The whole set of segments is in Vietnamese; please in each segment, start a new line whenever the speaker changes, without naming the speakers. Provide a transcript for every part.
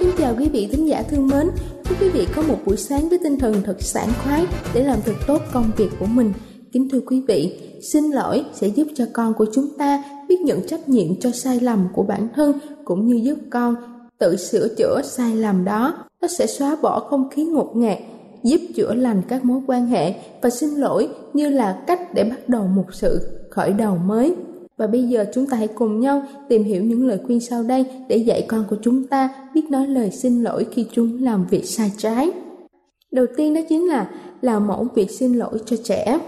Kính chào quý vị thính giả thương mến. Chúc quý vị có một buổi sáng với tinh thần thật sảng khoái để làm thật tốt công việc của mình. Kính thưa quý vị, xin lỗi sẽ giúp cho con của chúng ta biết nhận trách nhiệm cho sai lầm của bản thân cũng như giúp con tự sửa chữa sai lầm đó. Nó sẽ xóa bỏ không khí ngột ngạt, giúp chữa lành các mối quan hệ và xin lỗi như là cách để bắt đầu một sự khởi đầu mới. Và bây giờ chúng ta hãy cùng nhau tìm hiểu những lời khuyên sau đây để dạy con của chúng ta biết nói lời xin lỗi khi chúng làm việc sai trái. Đầu tiên đó chính là làm mẫu việc xin lỗi cho trẻ.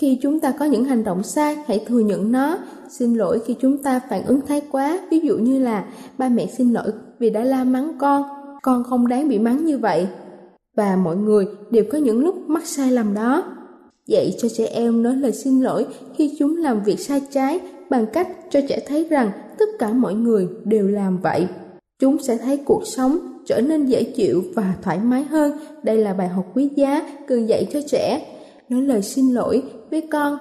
Khi chúng ta có những hành động sai, hãy thừa nhận nó. Xin lỗi khi chúng ta phản ứng thái quá, ví dụ như là ba mẹ xin lỗi vì đã la mắng con, con không đáng bị mắng như vậy. Và mọi người đều có những lúc mắc sai lầm đó dạy cho trẻ em nói lời xin lỗi khi chúng làm việc sai trái bằng cách cho trẻ thấy rằng tất cả mọi người đều làm vậy. Chúng sẽ thấy cuộc sống trở nên dễ chịu và thoải mái hơn. Đây là bài học quý giá cần dạy cho trẻ. Nói lời xin lỗi với con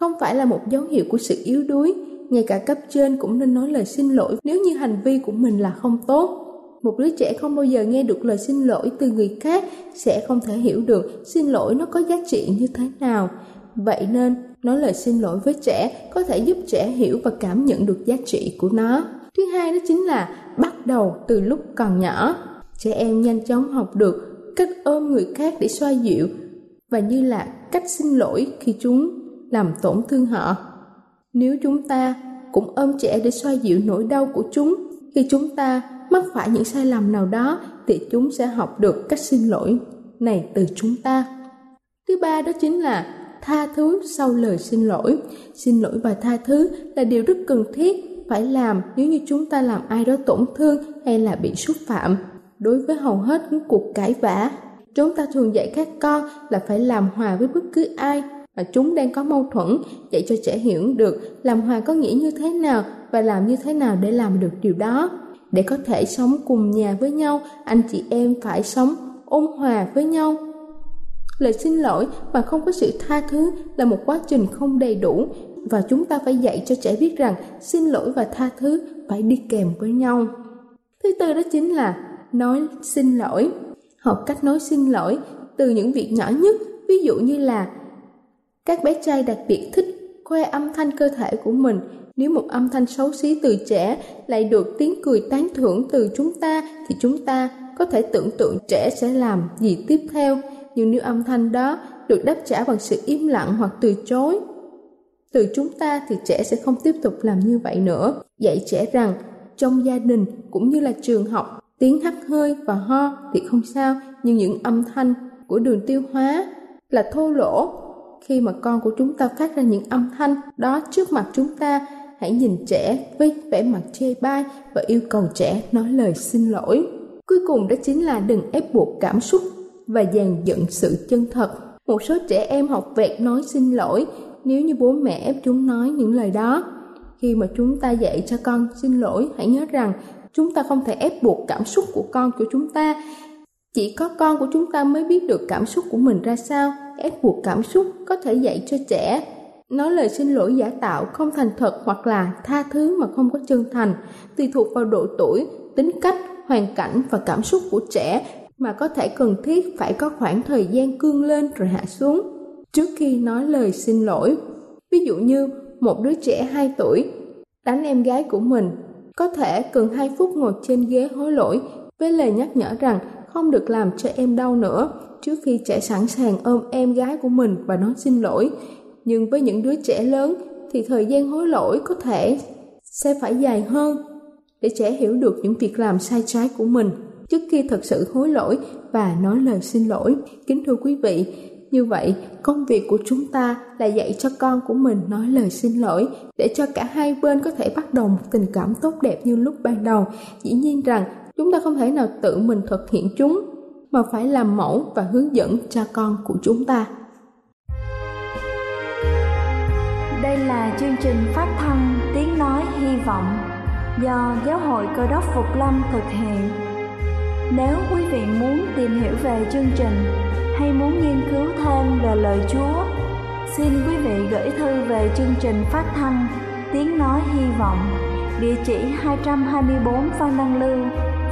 không phải là một dấu hiệu của sự yếu đuối. Ngay cả cấp trên cũng nên nói lời xin lỗi nếu như hành vi của mình là không tốt một đứa trẻ không bao giờ nghe được lời xin lỗi từ người khác sẽ không thể hiểu được xin lỗi nó có giá trị như thế nào. Vậy nên, nói lời xin lỗi với trẻ có thể giúp trẻ hiểu và cảm nhận được giá trị của nó. Thứ hai đó chính là bắt đầu từ lúc còn nhỏ. Trẻ em nhanh chóng học được cách ôm người khác để xoa dịu và như là cách xin lỗi khi chúng làm tổn thương họ. Nếu chúng ta cũng ôm trẻ để xoa dịu nỗi đau của chúng khi chúng ta mắc phải những sai lầm nào đó thì chúng sẽ học được cách xin lỗi này từ chúng ta. Thứ ba đó chính là tha thứ sau lời xin lỗi. Xin lỗi và tha thứ là điều rất cần thiết, phải làm nếu như chúng ta làm ai đó tổn thương hay là bị xúc phạm. Đối với hầu hết những cuộc cãi vã, chúng ta thường dạy các con là phải làm hòa với bất cứ ai mà chúng đang có mâu thuẫn, dạy cho trẻ hiểu được làm hòa có nghĩa như thế nào và làm như thế nào để làm được điều đó để có thể sống cùng nhà với nhau, anh chị em phải sống ôn hòa với nhau. Lời xin lỗi mà không có sự tha thứ là một quá trình không đầy đủ và chúng ta phải dạy cho trẻ biết rằng xin lỗi và tha thứ phải đi kèm với nhau. Thứ tư đó chính là nói xin lỗi. Học cách nói xin lỗi từ những việc nhỏ nhất, ví dụ như là các bé trai đặc biệt thích khoe âm thanh cơ thể của mình nếu một âm thanh xấu xí từ trẻ lại được tiếng cười tán thưởng từ chúng ta, thì chúng ta có thể tưởng tượng trẻ sẽ làm gì tiếp theo. Nhưng nếu âm thanh đó được đáp trả bằng sự im lặng hoặc từ chối từ chúng ta, thì trẻ sẽ không tiếp tục làm như vậy nữa. Dạy trẻ rằng, trong gia đình cũng như là trường học, tiếng hắt hơi và ho thì không sao, nhưng những âm thanh của đường tiêu hóa là thô lỗ khi mà con của chúng ta phát ra những âm thanh đó trước mặt chúng ta, hãy nhìn trẻ với vẻ mặt chê bai và yêu cầu trẻ nói lời xin lỗi. Cuối cùng đó chính là đừng ép buộc cảm xúc và dàn dựng sự chân thật. Một số trẻ em học vẹt nói xin lỗi nếu như bố mẹ ép chúng nói những lời đó. Khi mà chúng ta dạy cho con xin lỗi, hãy nhớ rằng chúng ta không thể ép buộc cảm xúc của con của chúng ta chỉ có con của chúng ta mới biết được cảm xúc của mình ra sao. Ép buộc cảm xúc có thể dạy cho trẻ. Nói lời xin lỗi giả tạo không thành thật hoặc là tha thứ mà không có chân thành tùy thuộc vào độ tuổi, tính cách, hoàn cảnh và cảm xúc của trẻ mà có thể cần thiết phải có khoảng thời gian cương lên rồi hạ xuống. Trước khi nói lời xin lỗi, ví dụ như một đứa trẻ 2 tuổi đánh em gái của mình, có thể cần 2 phút ngồi trên ghế hối lỗi với lời nhắc nhở rằng không được làm cho em đau nữa. Trước khi trẻ sẵn sàng ôm em gái của mình và nói xin lỗi. Nhưng với những đứa trẻ lớn thì thời gian hối lỗi có thể sẽ phải dài hơn để trẻ hiểu được những việc làm sai trái của mình. Trước khi thật sự hối lỗi và nói lời xin lỗi, kính thưa quý vị, như vậy công việc của chúng ta là dạy cho con của mình nói lời xin lỗi để cho cả hai bên có thể bắt đầu một tình cảm tốt đẹp như lúc ban đầu. Dĩ nhiên rằng chúng ta không thể nào tự mình thực hiện chúng mà phải làm mẫu và hướng dẫn cho con của chúng ta.
Đây là chương trình phát thanh tiếng nói hy vọng do giáo hội cơ đốc phục lâm thực hiện. Nếu quý vị muốn tìm hiểu về chương trình hay muốn nghiên cứu thêm về lời Chúa, xin quý vị gửi thư về chương trình phát thanh Tiếng Nói Hy Vọng, địa chỉ 224 Phan Đăng Lưu,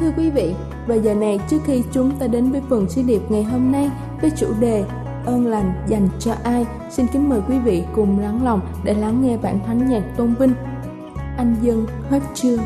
Thưa quý vị, và giờ này trước khi chúng ta đến với phần suy điệp ngày hôm nay với chủ đề ơn lành dành cho ai, xin kính mời quý vị cùng lắng lòng để lắng nghe bản thánh nhạc tôn vinh. Anh dân hết chương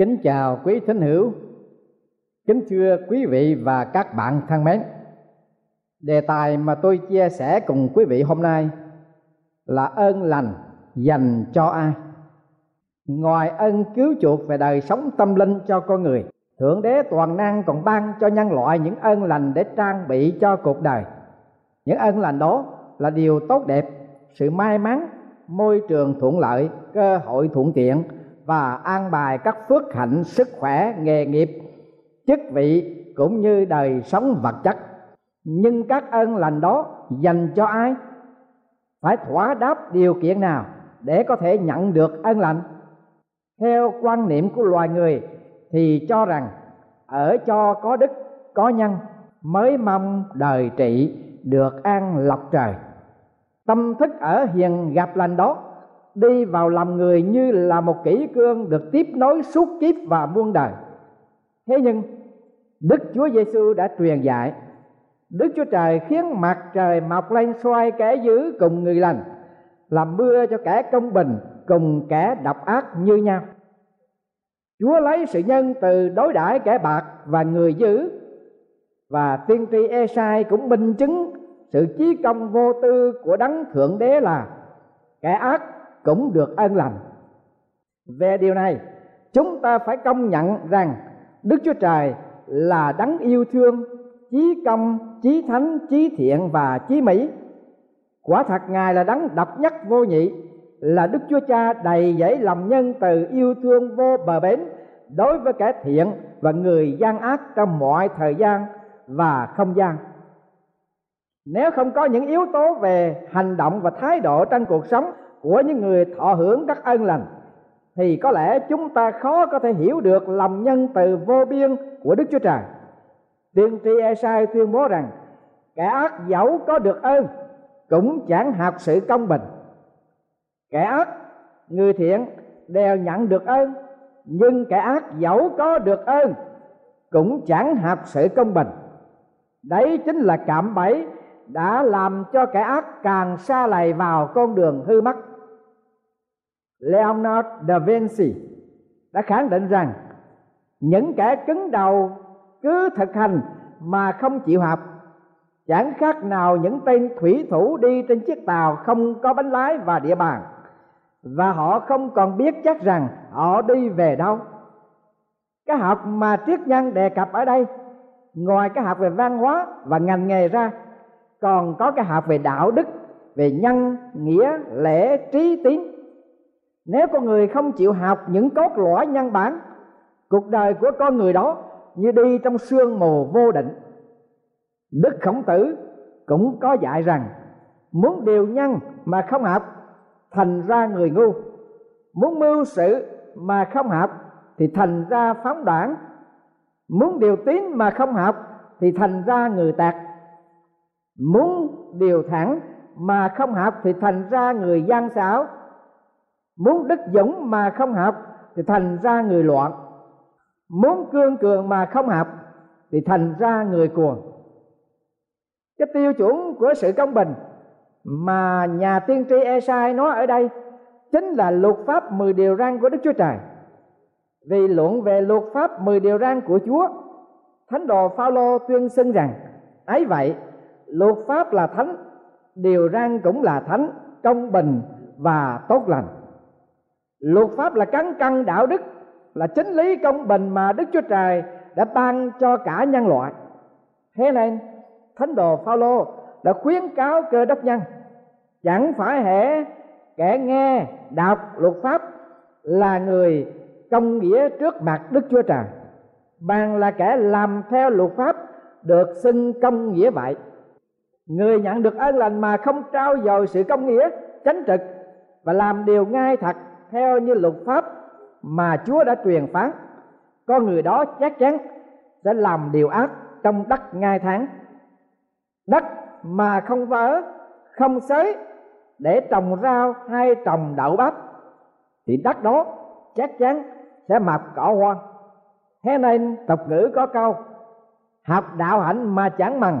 Kính chào quý thính hữu, kính thưa quý vị và các bạn thân mến. Đề tài mà tôi chia sẻ cùng quý vị hôm nay là ơn lành dành cho ai? Ngoài ân cứu chuộc về đời sống tâm linh cho con người, Thượng Đế toàn năng còn ban cho nhân loại những ơn lành để trang bị cho cuộc đời. Những ơn lành đó là điều tốt đẹp, sự may mắn, môi trường thuận lợi, cơ hội thuận tiện và an bài các phước hạnh sức khỏe, nghề nghiệp, chức vị cũng như đời sống vật chất. Nhưng các ơn lành đó dành cho ai? Phải thỏa đáp điều kiện nào để có thể nhận được ơn lành? Theo quan niệm của loài người thì cho rằng ở cho có đức, có nhân mới mong đời trị được an lộc trời. Tâm thức ở hiền gặp lành đó đi vào lòng người như là một kỷ cương được tiếp nối suốt kiếp và muôn đời. Thế nhưng, đức chúa giêsu đã truyền dạy, đức chúa trời khiến mặt trời mọc lên xoay kẻ dữ cùng người lành, làm mưa cho kẻ công bình cùng kẻ độc ác như nhau. Chúa lấy sự nhân từ đối đãi kẻ bạc và người dữ, và tiên tri Esai cũng minh chứng sự chí công vô tư của đấng thượng đế là kẻ ác cũng được ơn lành. Về điều này, chúng ta phải công nhận rằng đức chúa trời là đấng yêu thương, chí công, chí thánh, chí thiện và chí mỹ. Quả thật ngài là đấng độc nhất vô nhị, là đức chúa cha đầy dẫy lòng nhân từ yêu thương vô bờ bến đối với kẻ thiện và người gian ác trong mọi thời gian và không gian. Nếu không có những yếu tố về hành động và thái độ trong cuộc sống của những người thọ hưởng các ân lành thì có lẽ chúng ta khó có thể hiểu được lòng nhân từ vô biên của Đức Chúa Trời. Tiên tri Esai tuyên bố rằng kẻ ác dẫu có được ơn cũng chẳng học sự công bình. Kẻ ác, người thiện đều nhận được ơn, nhưng kẻ ác dẫu có được ơn cũng chẳng học sự công bình. Đấy chính là cạm bẫy đã làm cho kẻ ác càng xa lầy vào con đường hư mất. Leonardo da Vinci đã khẳng định rằng, những kẻ cứng đầu cứ thực hành mà không chịu học. Chẳng khác nào những tên thủy thủ đi trên chiếc tàu không có bánh lái và địa bàn, và họ không còn biết chắc rằng họ đi về đâu. Cái học mà triết nhân đề cập ở đây, ngoài cái học về văn hóa và ngành nghề ra còn có cái học về đạo đức, về nhân, nghĩa, lễ, trí tín. Nếu con người không chịu học những cốt lõi nhân bản, cuộc đời của con người đó như đi trong sương mù vô định. Đức khổng tử cũng có dạy rằng, muốn điều nhân mà không học, thành ra người ngu. Muốn mưu sự mà không học, thì thành ra phóng đảng muốn điều tín mà không học, thì thành ra người tạc muốn điều thẳng mà không học thì thành ra người gian xảo. Muốn đức dũng mà không học thì thành ra người loạn. Muốn cương cường mà không học thì thành ra người cuồng. Cái tiêu chuẩn của sự công bình mà nhà tiên tri Esai nói ở đây chính là luật pháp 10 điều răn của Đức Chúa Trời. Vì luận về luật pháp 10 điều răn của Chúa, Thánh đồ Phaolô tuyên xưng rằng ấy vậy, luật pháp là thánh, điều răn cũng là thánh, công bình và tốt lành. Luật pháp là cán cân đạo đức, là chính lý công bình mà Đức Chúa Trời đã ban cho cả nhân loại. Thế nên thánh đồ Phaolô đã khuyến cáo cơ đốc nhân chẳng phải hệ kẻ nghe đọc luật pháp là người công nghĩa trước mặt Đức Chúa Trời bằng là kẻ làm theo luật pháp được xưng công nghĩa vậy người nhận được ơn lành mà không trao dồi sự công nghĩa, chánh trực, và làm điều ngay thật theo như luật pháp mà Chúa đã truyền phán con người đó chắc chắn sẽ làm điều ác trong đất ngai tháng đất mà không vỡ, không xới, để trồng rau hay trồng đậu bắp, thì đất đó chắc chắn sẽ mọc cỏ hoang. thế nên tục ngữ có câu, học đạo hạnh mà chẳng mần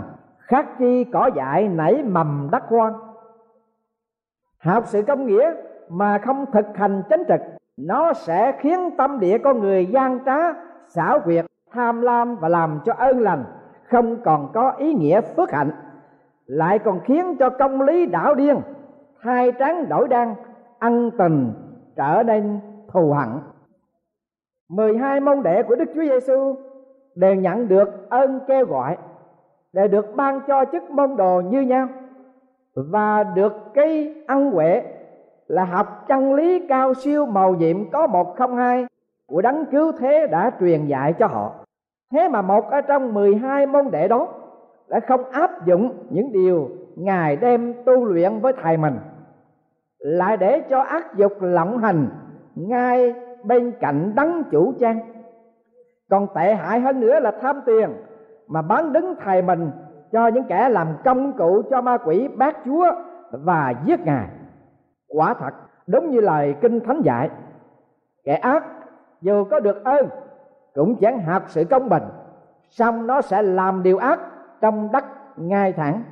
khắc chi cỏ dại nảy mầm đắc quan học sự công nghĩa mà không thực hành chánh trực, nó sẽ khiến tâm địa con người gian trá, xảo quyệt, tham lam và làm cho ơn lành, không còn có ý nghĩa phước hạnh. Lại còn khiến cho công lý đảo điên hai tráng đổi đan ân tình trở nên thù hận. 12 môn đệ của Đức Chúa Giêsu đều nhận được ơn kêu gọi để được ban cho chức môn đồ như nhau. Và được cái ân huệ là học chân lý cao siêu màu nhiệm có một không hai của đấng cứu thế đã truyền dạy cho họ. Thế mà một ở trong 12 môn đệ đó đã không áp dụng những điều ngài đem tu luyện với thầy mình. Lại để cho ác dục lộng hành ngay bên cạnh đấng chủ trang. Còn tệ hại hơn nữa là tham tiền mà bán đứng thầy mình cho những kẻ làm công cụ cho ma quỷ bác chúa và giết ngài. Quả thật, đúng như lời kinh thánh dạy, kẻ ác dù có được ơn, cũng chẳng hạt sự công bình xong nó sẽ làm điều ác trong đất ngay thẳng.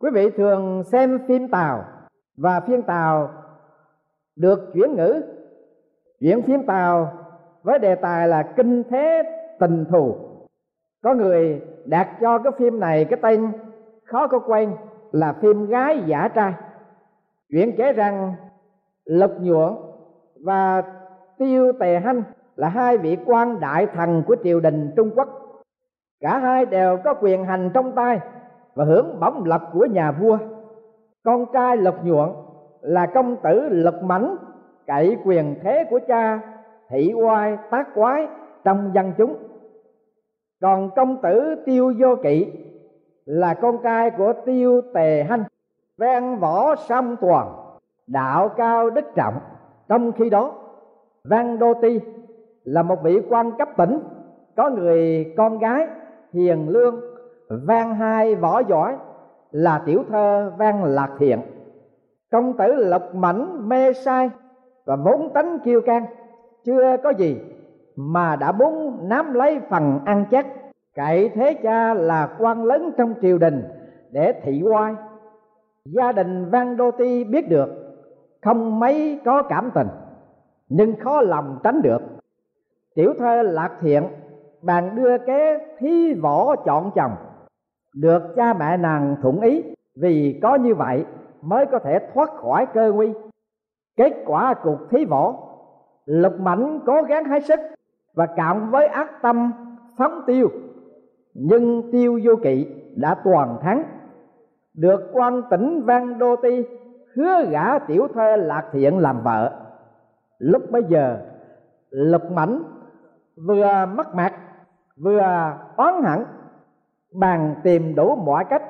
Quý vị thường xem phim tàu và phim tàu được chuyển ngữ. Chuyển phim tàu với đề tài là kinh thế tình thù có người đặt cho cái phim này cái tên khó có quen là phim gái giả trai. Chuyện kể rằng lục nhuộn và tiêu tề hanh là hai vị quan đại thần của triều đình trung quốc. Cả hai đều có quyền hành trong tay và hưởng bổng lộc của nhà vua. Con trai lục nhuận là công tử lục mãnh, cậy quyền thế của cha thị oai tác quái trong dân chúng còn công tử tiêu vô kỵ là con trai của tiêu tề hanh ven võ song toàn, đạo cao đức trọng. Trong khi đó văn đô ti là một vị quan cấp tỉnh, có người con gái hiền lương văn hai võ giỏi là tiểu thơ văn lạc thiện. Công tử lộc mảnh mê sai và vốn tánh kiêu căng chưa có gì mà đã muốn nắm lấy phần ăn chắc cậy thế cha là quan lớn trong triều đình để thị oai. Gia đình van đô ti biết được, không mấy có cảm tình, nhưng khó lòng tránh được. Tiểu thơ lạc thiện, bàn đưa kế thi võ chọn chồng. Được cha mẹ nàng thuận ý, vì có như vậy mới có thể thoát khỏi cơ nguy. Kết quả cuộc thí võ, lục mạnh cố gắng hết sức và cộng với ác tâm, phóng tiêu. Nhưng tiêu vô kỵ đã toàn thắng. Được quan tỉnh văn đô ti, hứa gả tiểu thơ lạc thiện làm vợ. Lúc bấy giờ, lục mảnh vừa mất mặt vừa oán hận. Bằng tìm đủ mọi cách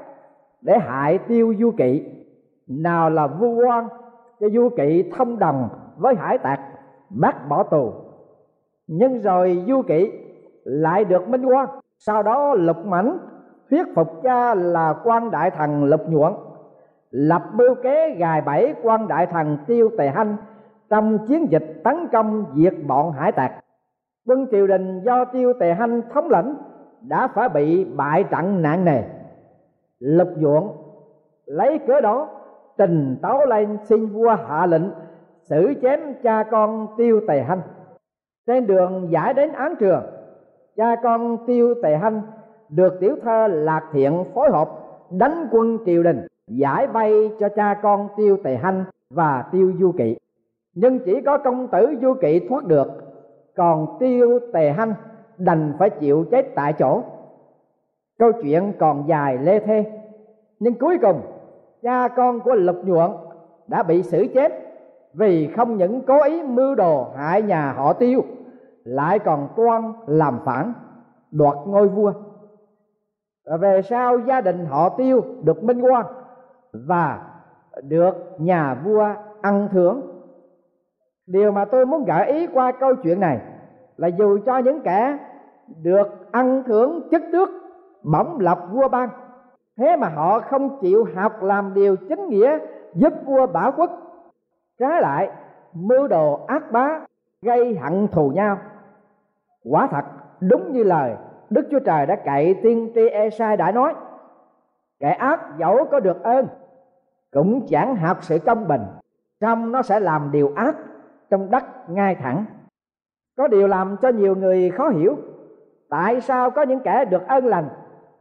để hại tiêu du kỵ. Nào là vu oan cho du kỵ thông đồng với hải tặc bắt bỏ tù nhưng rồi du kỵ lại được minh quan sau đó lục mãnh thuyết phục cha là quan đại thần lục nhuận, lập mưu kế gài bẫy quan đại thần tiêu tề hanh trong chiến dịch tấn công diệt bọn hải tặc quân triều đình do tiêu tề hanh thống lãnh đã phải bị bại trận nặng nề. Lục nhuận lấy cớ đó, trình tấu lên xin vua hạ lệnh xử chém cha con tiêu tề hanh trên đường giải đến án trường, cha con tiêu tề hanh được tiểu thơ lạc thiện phối hợp đánh quân triều đình, giải bay cho cha con tiêu tề hanh và tiêu du kỵ. Nhưng chỉ có công tử du kỵ thoát được, còn tiêu tề hanh đành phải chịu chết tại chỗ. Câu chuyện còn dài lê thê, nhưng cuối cùng, cha con của lục nhuận đã bị xử chết vì không những cố ý mưu đồ hại nhà họ tiêu lại còn toan làm phản, đoạt ngôi vua. Và về sau gia đình họ tiêu được minh quan và được nhà vua ăn thưởng. Điều mà tôi muốn gợi ý qua câu chuyện này là dù cho những kẻ được ăn thưởng chức tước bổng lộc vua ban, thế mà họ không chịu học làm điều chính nghĩa giúp vua bảo quốc, trái lại mưu đồ ác bá gây hận thù nhau quả thật, đúng như lời đức chúa trời đã cậy tiên tri esai đã nói, kẻ ác dẫu có được ơn, cũng chẳng học sự công bình xong nó sẽ làm điều ác trong đất ngay thẳng. Có điều làm cho nhiều người khó hiểu, tại sao có những kẻ được ơn lành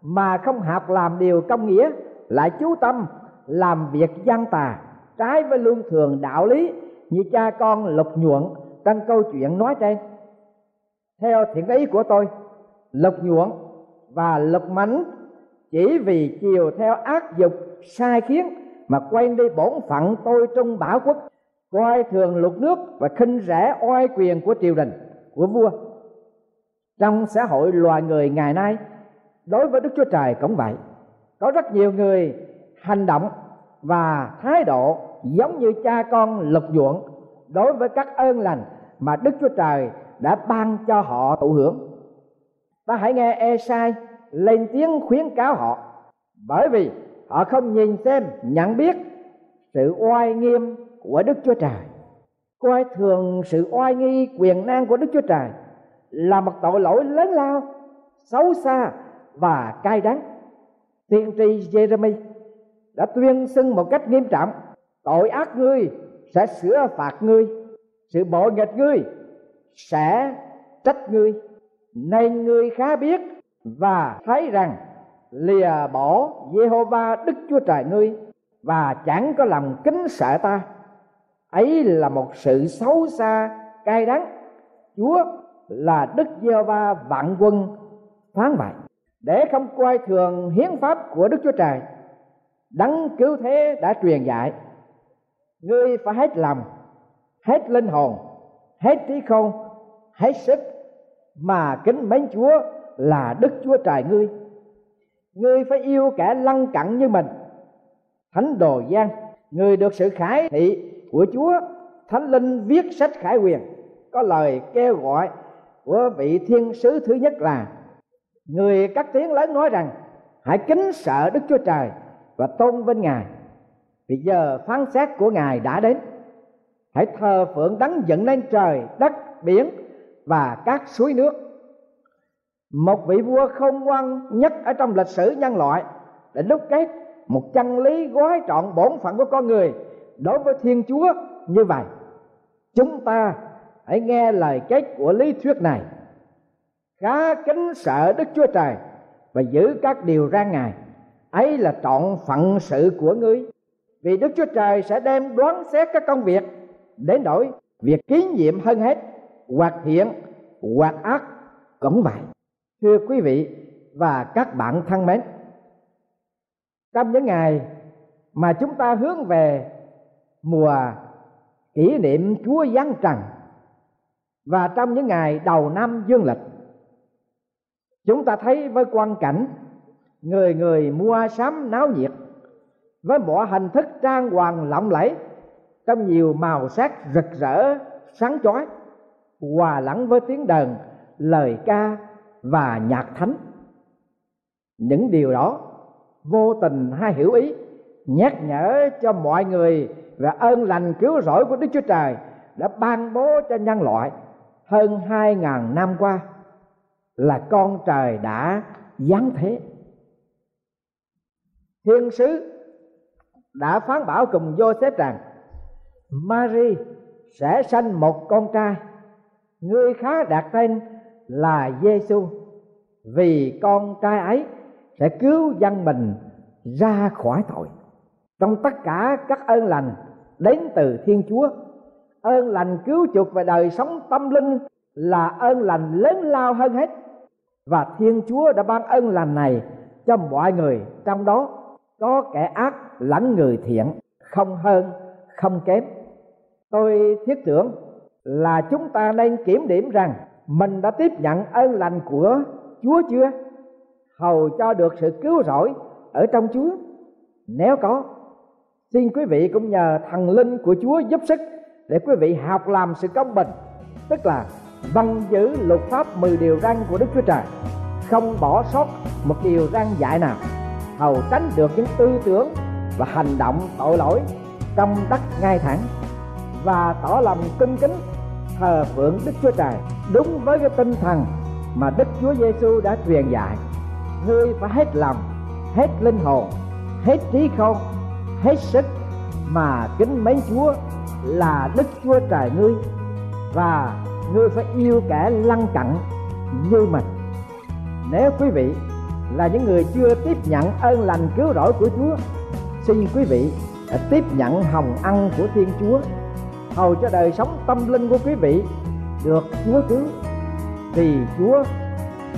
mà không học làm điều công nghĩa, lại chú tâm làm việc gian tà, trái với luân thường đạo lý như cha con lục nhuận trong câu chuyện nói trên? Theo thiện ý của tôi lục nhuận và lục mánh chỉ vì chiều theo ác dục sai khiến mà quay đi bổn phận tôi trong bảo quốc, coi thường luật nước và khinh rẻ oai quyền của triều đình, của vua. Trong xã hội loài người ngày nay, đối với đức chúa trời cũng vậy. Có rất nhiều người hành động và thái độ giống như cha con lục nhuận đối với các ơn lành mà đức chúa trời đã ban cho họ thụ hưởng. Ta hãy nghe Esai lên tiếng khuyến cáo họ, bởi vì họ không nhìn xem, nhận biết sự oai nghiêm của Đức Chúa Trời. Coi thường sự oai nghi quyền năng của Đức Chúa Trời là một tội lỗi lớn lao, xấu xa và cay đắng. Tiên tri Jeremy đã tuyên xưng một cách nghiêm trọng, tội ác ngươi sẽ sửa phạt ngươi, sự bội nghịch ngươi sẽ trách ngươi. Nên ngươi khá biết và thấy rằng lìa bỏ Jehovah Đức Chúa Trời ngươi và chẳng có lòng kính sợ ta. Ấy là một sự xấu xa, cay đắng. Chúa là Đức Giê-hô-va vạn quân, phán vậy. Để không coi thường hiến pháp của Đức Chúa Trời, đấng cứu thế đã truyền dạy. Ngươi phải hết lòng, hết linh hồn, hết trí khôn hết sức mà kính mến Chúa là Đức Chúa Trời ngươi. Ngươi phải yêu kẻ lăng cặn như mình. Thánh Đồ gian người được sự khải thị của Chúa, Thánh Linh viết sách khải quyền, có lời kêu gọi của vị thiên sứ thứ nhất là người các tiếng lớn nói rằng hãy kính sợ Đức Chúa Trời và tôn vinh Ngài. Vì giờ phán xét của Ngài đã đến. Hãy thờ phượng đấng dựng lên trời, đất, biển và các suối nước. Một vị vua không ngoan nhất ở trong lịch sử nhân loại đã đúc kết một chân lý gói trọn bổn phận của con người đối với thiên chúa như vậy. Chúng ta hãy nghe lời kết của lý thuyết này. Khá kính sợ đức chúa trời và giữ các điều ra ngài. Ấy là trọn phận sự của ngươi. Vì đức chúa trời sẽ đem đoán xét các công việc, đến đổi việc kiến nhiệm hơn hết hoặc thiện hoặc ác cũng vậy thưa quý vị và các bạn thân mến, trong những ngày mà chúng ta hướng về mùa kỷ niệm Chúa giáng trần và trong những ngày đầu năm dương lịch, chúng ta thấy với quan cảnh người người mua sắm náo nhiệt, với mọi hình thức trang hoàng lộng lẫy, trong nhiều màu sắc rực rỡ, sáng chói hòa lẫn với tiếng đờn, lời ca và nhạc thánh. Những điều đó, vô tình hay hiểu ý, nhắc nhở cho mọi người về ơn lành cứu rỗi của Đức Chúa Trời đã ban bố cho nhân loại hơn hai ngàn năm qua là con trời đã giáng thế. Thiên sứ đã phán bảo cùng Joseph rằng, Mary sẽ sanh một con trai người khá đặt tên là Giêsu vì con trai ấy sẽ cứu dân mình ra khỏi tội. Trong tất cả các ơn lành đến từ thiên chúa, ơn lành cứu chuộc về đời sống tâm linh là ơn lành lớn lao hơn hết. Và thiên chúa đã ban ơn lành này cho mọi người trong đó. Có kẻ ác lẫn người thiện, không hơn, không kém. Tôi thiết tưởng là chúng ta nên kiểm điểm rằng mình đã tiếp nhận ơn lành của chúa chưa? Hầu cho được sự cứu rỗi ở trong chúa. Nếu có, xin quý vị cũng nhờ thần linh của chúa giúp sức để quý vị học làm sự công bình, tức là vâng giữ luật pháp 10 điều răn của đức chúa trời, không bỏ sót một điều răn dạy nào, hầu tránh được những tư tưởng và hành động tội lỗi trong đất ngay thẳng. Và tỏ lòng kinh kính thờ phượng Đức Chúa Trời đúng với cái tinh thần mà Đức Chúa Giêsu đã truyền dạy. Ngươi phải hết lòng, hết linh hồn, hết trí không, hết sức mà kính mến Chúa là Đức Chúa Trời ngươi và ngươi phải yêu kẻ lăng cận như mình. Nếu quý vị là những người chưa tiếp nhận ơn lành cứu rỗi của Chúa, xin quý vị tiếp nhận hồng ân của Thiên Chúa hầu cho đời sống tâm linh của quý vị được Chúa cứu. Vì Chúa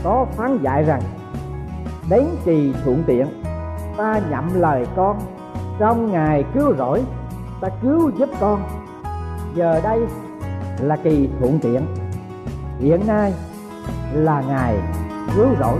có phán dạy rằng, đến kỳ thuận tiện, ta nhậm lời con, trong ngày cứu rỗi, ta cứu giúp con. Giờ đây là kỳ thuận tiện. Hiện nay là ngày cứu rỗi.